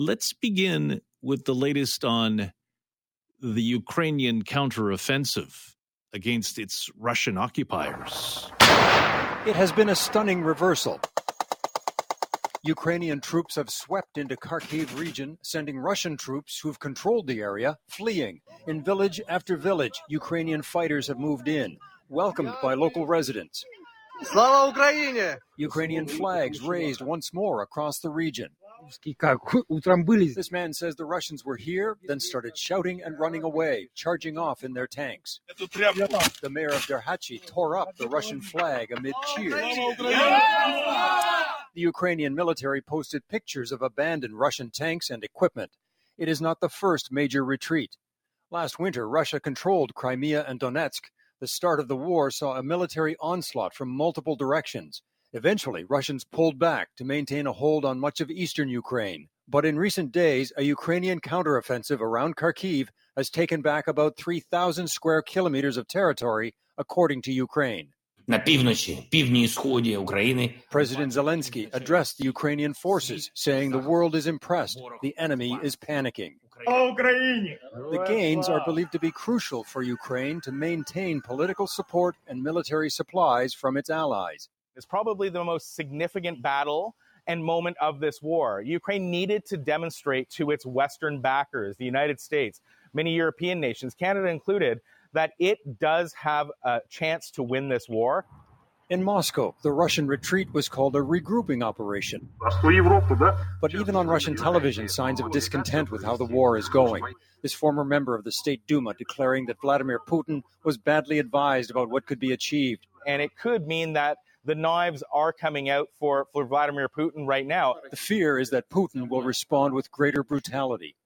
Let's begin with the latest on the Ukrainian counteroffensive against its Russian occupiers. It has been a stunning reversal. Ukrainian troops have swept into Kharkiv region, sending Russian troops who've controlled the area fleeing. In village after village, Ukrainian fighters have moved in, welcomed by local residents. Slava Ukraine! Ukrainian flags raised once more across the region. This man says the Russians were here, then started shouting and running away, charging off in their tanks. The mayor of Derhachi tore up the Russian flag amid cheers. The Ukrainian military posted pictures of abandoned Russian tanks and equipment. It is not the first major retreat. Last winter, Russia controlled Crimea and Donetsk. The start of the war saw a military onslaught from multiple directions. Eventually, Russians pulled back to maintain a hold on much of eastern Ukraine. But in recent days, a Ukrainian counteroffensive around Kharkiv has taken back about 3,000 square kilometers of territory, according to Ukraine. President Zelensky addressed the Ukrainian forces, saying the world is impressed, the enemy is panicking. The gains are believed to be crucial for Ukraine to maintain political support and military supplies from its allies is probably the most significant battle and moment of this war. Ukraine needed to demonstrate to its Western backers, the United States, many European nations, Canada included, that it does have a chance to win this war. In Moscow, the Russian retreat was called a regrouping operation. But even on Russian television, signs of discontent with how the war is going. This former member of the State Duma declaring that Vladimir Putin was badly advised about what could be achieved. And it could mean that the knives are coming out for, for Vladimir Putin right now. The fear is that Putin will respond with greater brutality.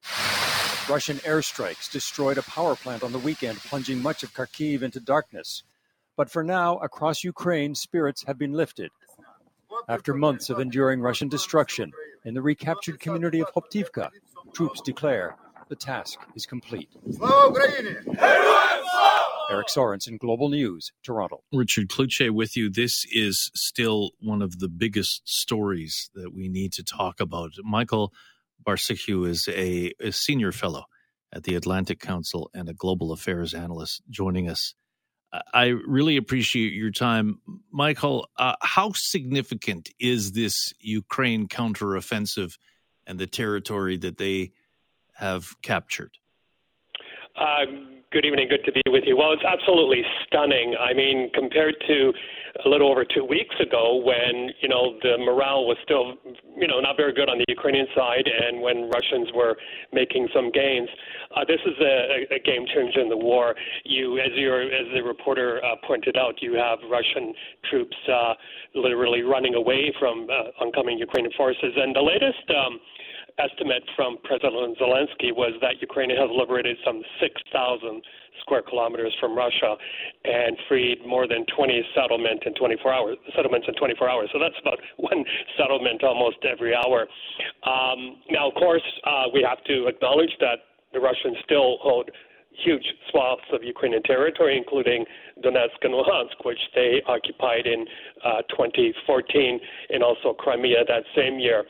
Russian airstrikes destroyed a power plant on the weekend, plunging much of Kharkiv into darkness. But for now, across Ukraine, spirits have been lifted. After months of enduring Russian destruction in the recaptured community of Hoptivka, troops declare the task is complete. Slava Ukraine! Eric Sorensen, Global News, Toronto. Richard Cloutier with you. This is still one of the biggest stories that we need to talk about. Michael Bociurkiw is a, a senior fellow at the Atlantic Council and a global affairs analyst joining us. I really appreciate your time. Michael, uh, how significant is this Ukraine counteroffensive and the territory that they have captured? Uh, good evening. Good to be with you. Well, it's absolutely stunning. I mean, compared to a little over two weeks ago when, you know, the morale was still, you know, not very good on the Ukrainian side and when Russians were making some gains. Uh, this is a, a game changer in the war. You, as your, as the reporter uh, pointed out, you have Russian troops uh, literally running away from uh, oncoming Ukrainian forces. And the latest um, estimate from President Zelensky was that Ukraine has liberated some 6,000 square kilometers from Russia and freed more than 20 settlement in 24 hours settlements in 24 hours. So that's about one settlement almost every hour. Um, now, of course, uh, we have to acknowledge that the Russians still hold huge swaths of Ukrainian territory, including Donetsk and Luhansk, which they occupied in uh, 2014, and also Crimea that same year.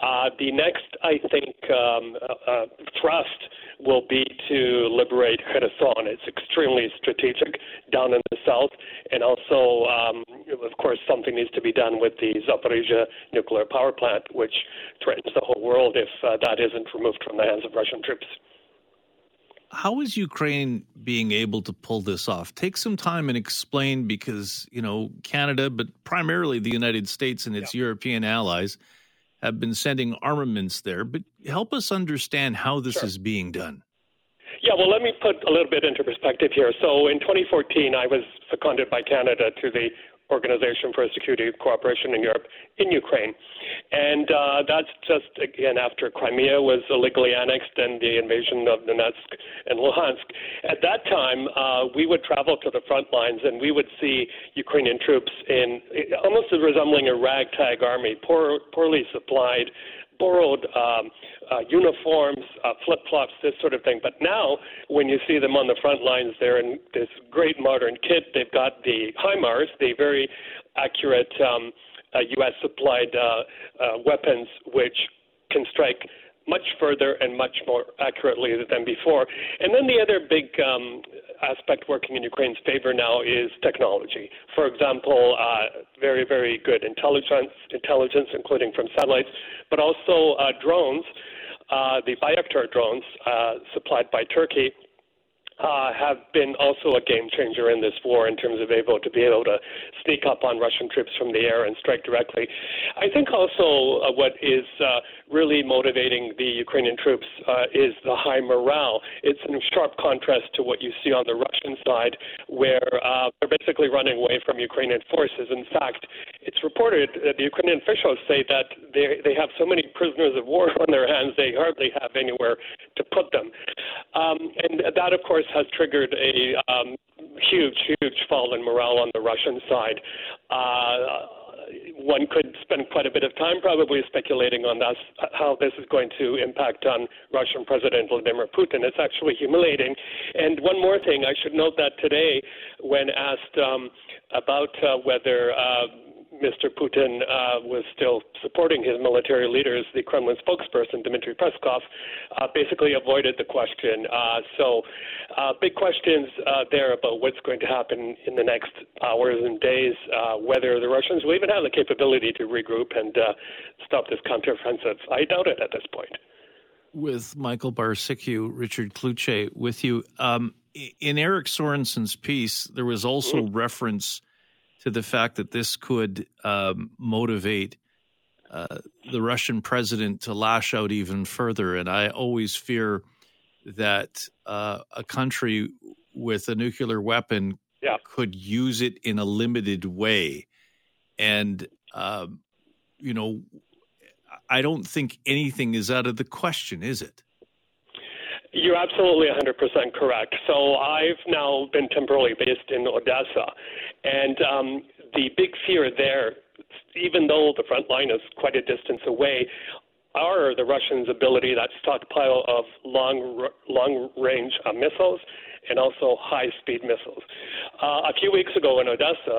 Uh, the next, I think, um, uh, uh, thrust will be to liberate Kherson. It's extremely strategic down in the south, and also, um, of course, something needs to be done with the Zaporizhia nuclear power plant, which threatens the whole world if uh, that isn't removed from the hands of Russian troops. How is Ukraine being able to pull this off? Take some time and explain because, you know, Canada, but primarily the United States and its yeah. European allies have been sending armaments there, but help us understand how this sure. is being done. Yeah, well, let me put a little bit into perspective here. So in 2014, I was seconded by Canada to the Organization for Security Cooperation in Europe in Ukraine. And uh, that's just, again, after Crimea was illegally annexed and the invasion of Donetsk and Luhansk. At that time, uh, we would travel to the front lines and we would see Ukrainian troops in almost resembling a ragtag army, poor, poorly supplied, borrowed um, uh, uniforms, uh, flip flops, this sort of thing. But now, when you see them on the front lines, they're in this great modern kit. They've got the HIMARS, the very accurate um, uh, U.S. supplied uh, uh, weapons, which can strike much further and much more accurately than before. And then the other big um, aspect working in Ukraine's favor now is technology. For example, uh, very, very good intelligence, intelligence, including from satellites, but also uh, drones. Uh, the Bayraktar drones uh, supplied by Turkey uh, have been also a game changer in this war in terms of able to be able to sneak up on Russian troops from the air and strike directly. I think also uh, what is really motivating the Ukrainian troops uh, is the high morale. It's in sharp contrast to what you see on the Russian side, where uh, they're basically running away from Ukrainian forces. In fact, it's reported that the Ukrainian officials say that they they have so many prisoners of war on their hands they hardly have anywhere to put them, um, and that of course has triggered a um, huge, huge fall in morale on the Russian side. Uh, one could spend quite a bit of time probably speculating on this, how this is going to impact on Russian President Vladimir Putin. It's actually humiliating. And one more thing, I should note that today, when asked um, about uh, whether uh, Mr. Putin uh, was still supporting his military leaders, the Kremlin spokesperson, Dmitry Peskov, uh, basically avoided the question. Uh, so, uh, big questions uh, there about what's going to happen in the next hours and days, uh, whether the Russians will even have the capability to regroup and stop this counteroffensive. I doubt it at this point. With Michael Bociurkiw, Richard Cloutier with you. Um, in Eric Sorensen's piece, there was also mm-hmm. reference to the fact that this could um, motivate uh, the Russian president to lash out even further. And I always fear that uh, a country with a nuclear weapon yeah. could use it in a limited way. And, um, you know, I don't think anything is out of the question, is it? You're absolutely 100% correct. So I've now been temporarily based in Odessa, and um, the big fear there, even though the front line is quite a distance away, are the Russians' ability, that stockpile of long long range uh, missiles and also high speed missiles. Uh, a few weeks ago in Odessa,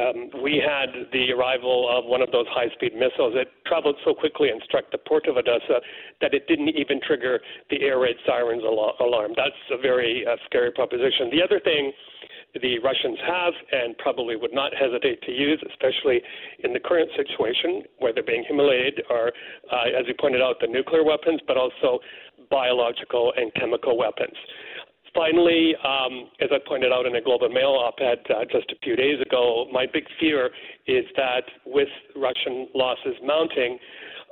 um, we had the arrival of one of those high speed missiles. It traveled so quickly and struck the port of Odessa that it didn't even trigger the air raid sirens alarm. That's a very uh, scary proposition. The other thing the Russians have and probably would not hesitate to use, especially in the current situation where they're being humiliated, are, uh, as you pointed out, the nuclear weapons, but also biological and chemical weapons. Finally, um, as I pointed out in a Globe and Mail op-ed uh, just a few days ago, my big fear is that with Russian losses mounting,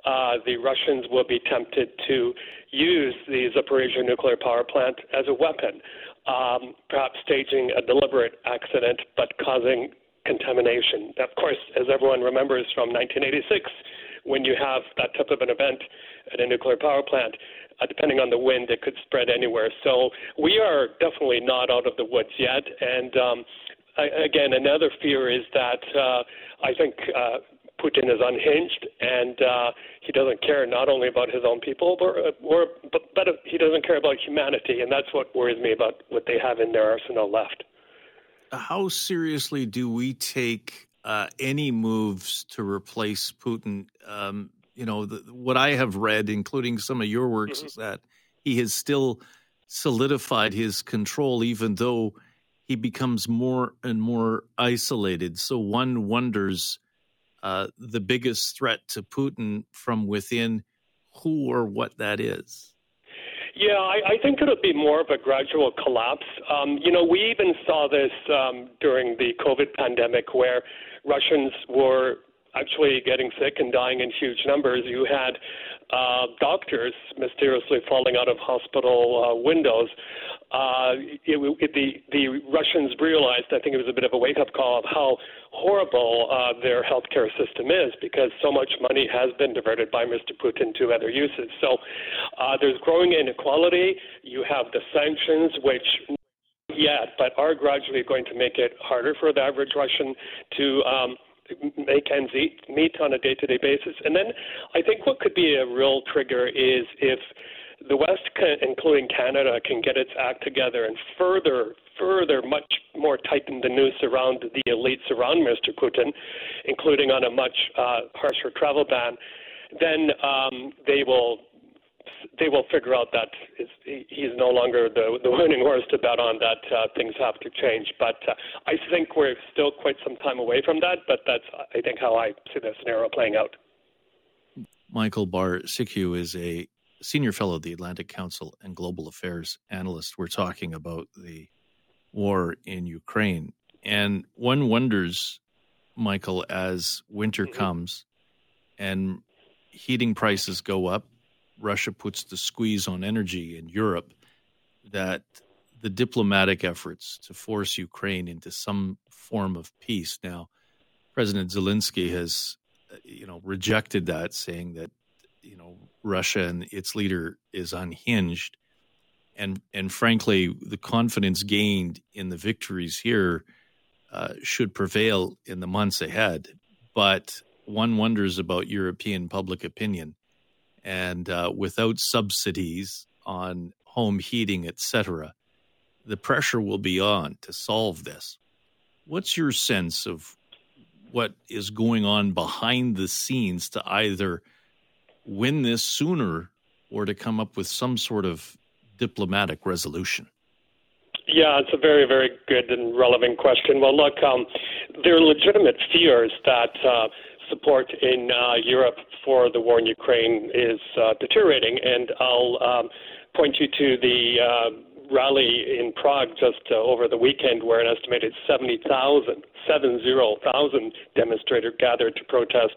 uh, the Russians will be tempted to use the Zaporizhia nuclear power plant as a weapon, um, perhaps staging a deliberate accident but causing contamination. Of course, as everyone remembers from 1986, when you have that type of an event at a nuclear power plant, uh, depending on the wind, it could spread anywhere. So we are definitely not out of the woods yet. And um, I, again, another fear is that uh, I think uh, Putin is unhinged and uh, he doesn't care not only about his own people, but, or, but, but he doesn't care about humanity. And that's what worries me about what they have in their arsenal left. How seriously do we take uh, any moves to replace Putin? Um, you know, the, what I have read, including some of your works, mm-hmm. is that he has still solidified his control, even though he becomes more and more isolated. So one wonders uh, the biggest threat to Putin from within, who or what that is. Yeah, I, I think it'll be more of a gradual collapse. Um, you know, we even saw this um, during the COVID pandemic where Russians were actually getting sick and dying in huge numbers. You had uh, doctors mysteriously falling out of hospital uh, windows. Uh, it, it, the the Russians realized, I think it was a bit of a wake up call of how horrible uh, their healthcare system is because so much money has been diverted by Mr. Putin to other uses. So uh, there's growing inequality. You have the sanctions, which yet, but are gradually going to make it harder for the average Russian to um, make ends meet on a day-to-day basis. And then I think what could be a real trigger is if the West, including Canada, can get its act together and further, further, much more tighten the noose around the elites around Mr. Putin, including on a much uh, harsher travel ban, then um, they will they will figure out that he's no longer the, the winning horse to bet on. That uh, things have to change. But uh, I think we're still quite some time away from that. But that's I think how I see the scenario playing out. Michael Bociurkiw is a senior fellow at the Atlantic Council and global affairs analyst. We're talking about the war in Ukraine, and one wonders, Michael, as winter mm-hmm. comes and heating prices go up, Russia puts the squeeze on energy in Europe, that the diplomatic efforts to force Ukraine into some form of peace. Now, President Zelensky has, you know, rejected that, saying that, you know, Russia and its leader is unhinged, and and frankly, the confidence gained in the victories here uh, should prevail in the months ahead. But one wonders about European public opinion. And uh, without subsidies on home heating, etc., the pressure will be on to solve this. What's your sense of what is going on behind the scenes to either win this sooner or to come up with some sort of diplomatic resolution? Yeah, it's a very, very good and relevant question. Well, look, um, there are legitimate fears that uh, support in uh, Europe for the war in Ukraine is uh, deteriorating, and I'll um, point you to the uh, rally in Prague just uh, over the weekend, where an estimated 70,000, 70,000 demonstrators gathered to protest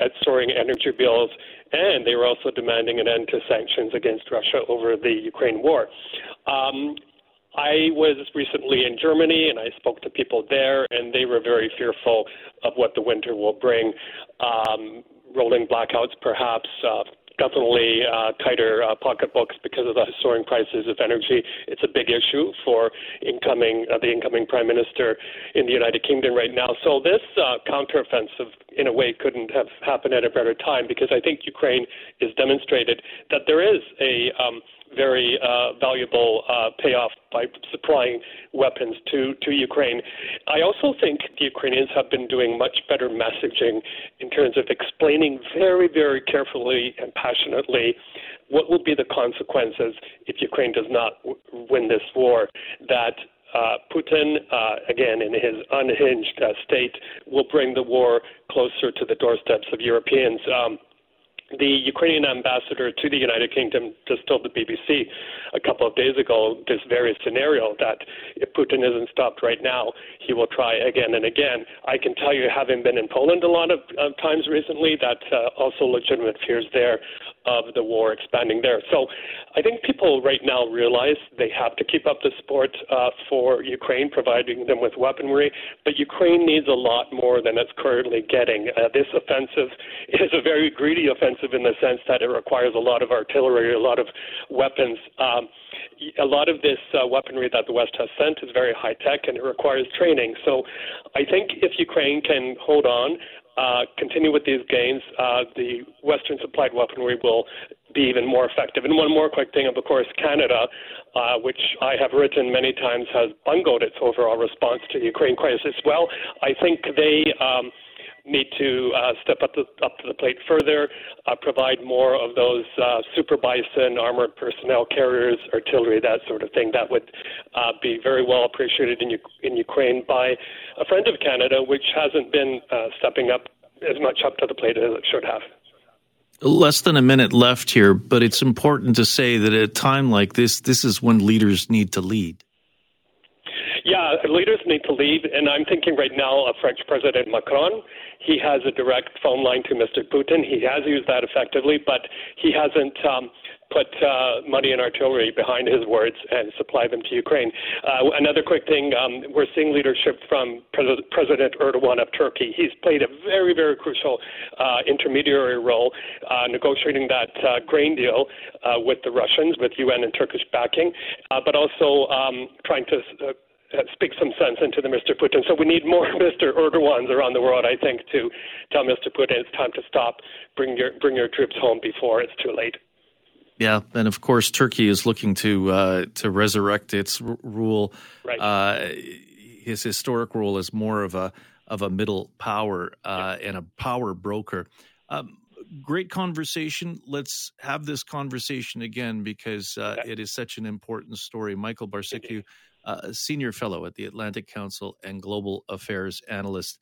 at soaring energy bills, and they were also demanding an end to sanctions against Russia over the Ukraine war. Um, I was recently in Germany and I spoke to people there, and they were very fearful of what the winter will bring. Um, rolling blackouts, perhaps, uh, definitely uh, tighter uh, pocketbooks because of the soaring prices of energy. It's a big issue for incoming uh, the incoming prime minister in the United Kingdom right now. So this uh, counteroffensive, in a way, couldn't have happened at a better time because I think Ukraine has demonstrated that there is a um, very uh, valuable uh, payoff by supplying weapons to, to Ukraine. I also think the Ukrainians have been doing much better messaging in terms of explaining very, very carefully and passionately what will be the consequences if Ukraine does not w- win this war. That uh, Putin, uh, again, in his unhinged uh, state, will bring the war closer to the doorsteps of Europeans. Um, the Ukrainian ambassador to the United Kingdom just told the BBC a couple of days ago this very scenario that if Putin isn't stopped right now, he will try again and again. I can tell you, having been in Poland a lot of times recently, that uh, also legitimate fears there of the war expanding there. So I think people right now realize they have to keep up the support uh, for Ukraine, providing them with weaponry, but Ukraine needs a lot more than it's currently getting. Uh, this offensive is a very greedy offensive in the sense that it requires a lot of artillery, a lot of weapons. Um, a lot of this uh, weaponry that the West has sent is very high tech and it requires training. So I think if Ukraine can hold on, uh, continue with these gains, uh, the Western supplied weaponry will be even more effective. And one more quick thing, of of course, Canada, uh, which I have written many times, has bungled its overall response to the Ukraine crisis. Well, I think they. Um, need to uh, step up, the, up to the plate further, uh, provide more of those uh, super bison, armored personnel carriers, artillery, that sort of thing. That would uh, be very well appreciated in, U- in Ukraine by a friend of Canada, which hasn't been uh, stepping up as much up to the plate as it should have. Less than a minute left here, but it's important to say that at a time like this, this is when leaders need to lead. Yeah, leaders need to lead, and I'm thinking right now of French President Macron. He has a direct phone line to Mr. Putin. He has used that effectively, but he hasn't um, put uh, money and artillery behind his words and supply them to Ukraine. Uh, another quick thing, um, we're seeing leadership from Pres- President Erdogan of Turkey. He's played a very, very crucial uh, intermediary role uh, negotiating that uh, grain deal uh, with the Russians, with UN and Turkish backing, but also um, trying to speak some sense into the Mr. Putin. So we need more Mr. Erdogans around the world, I think, to tell Mr. Putin it's time to stop, bring your bring your troops home before it's too late. Yeah, and of course, Turkey is looking to uh, to resurrect its r- rule, right. uh, his historic role as more of a of a middle power uh, yeah. and a power broker. Um, great conversation. Let's have this conversation again because uh, Okay. it is such an important story. Michael Bociurkiw, uh, senior fellow at the Atlantic Council and global affairs analyst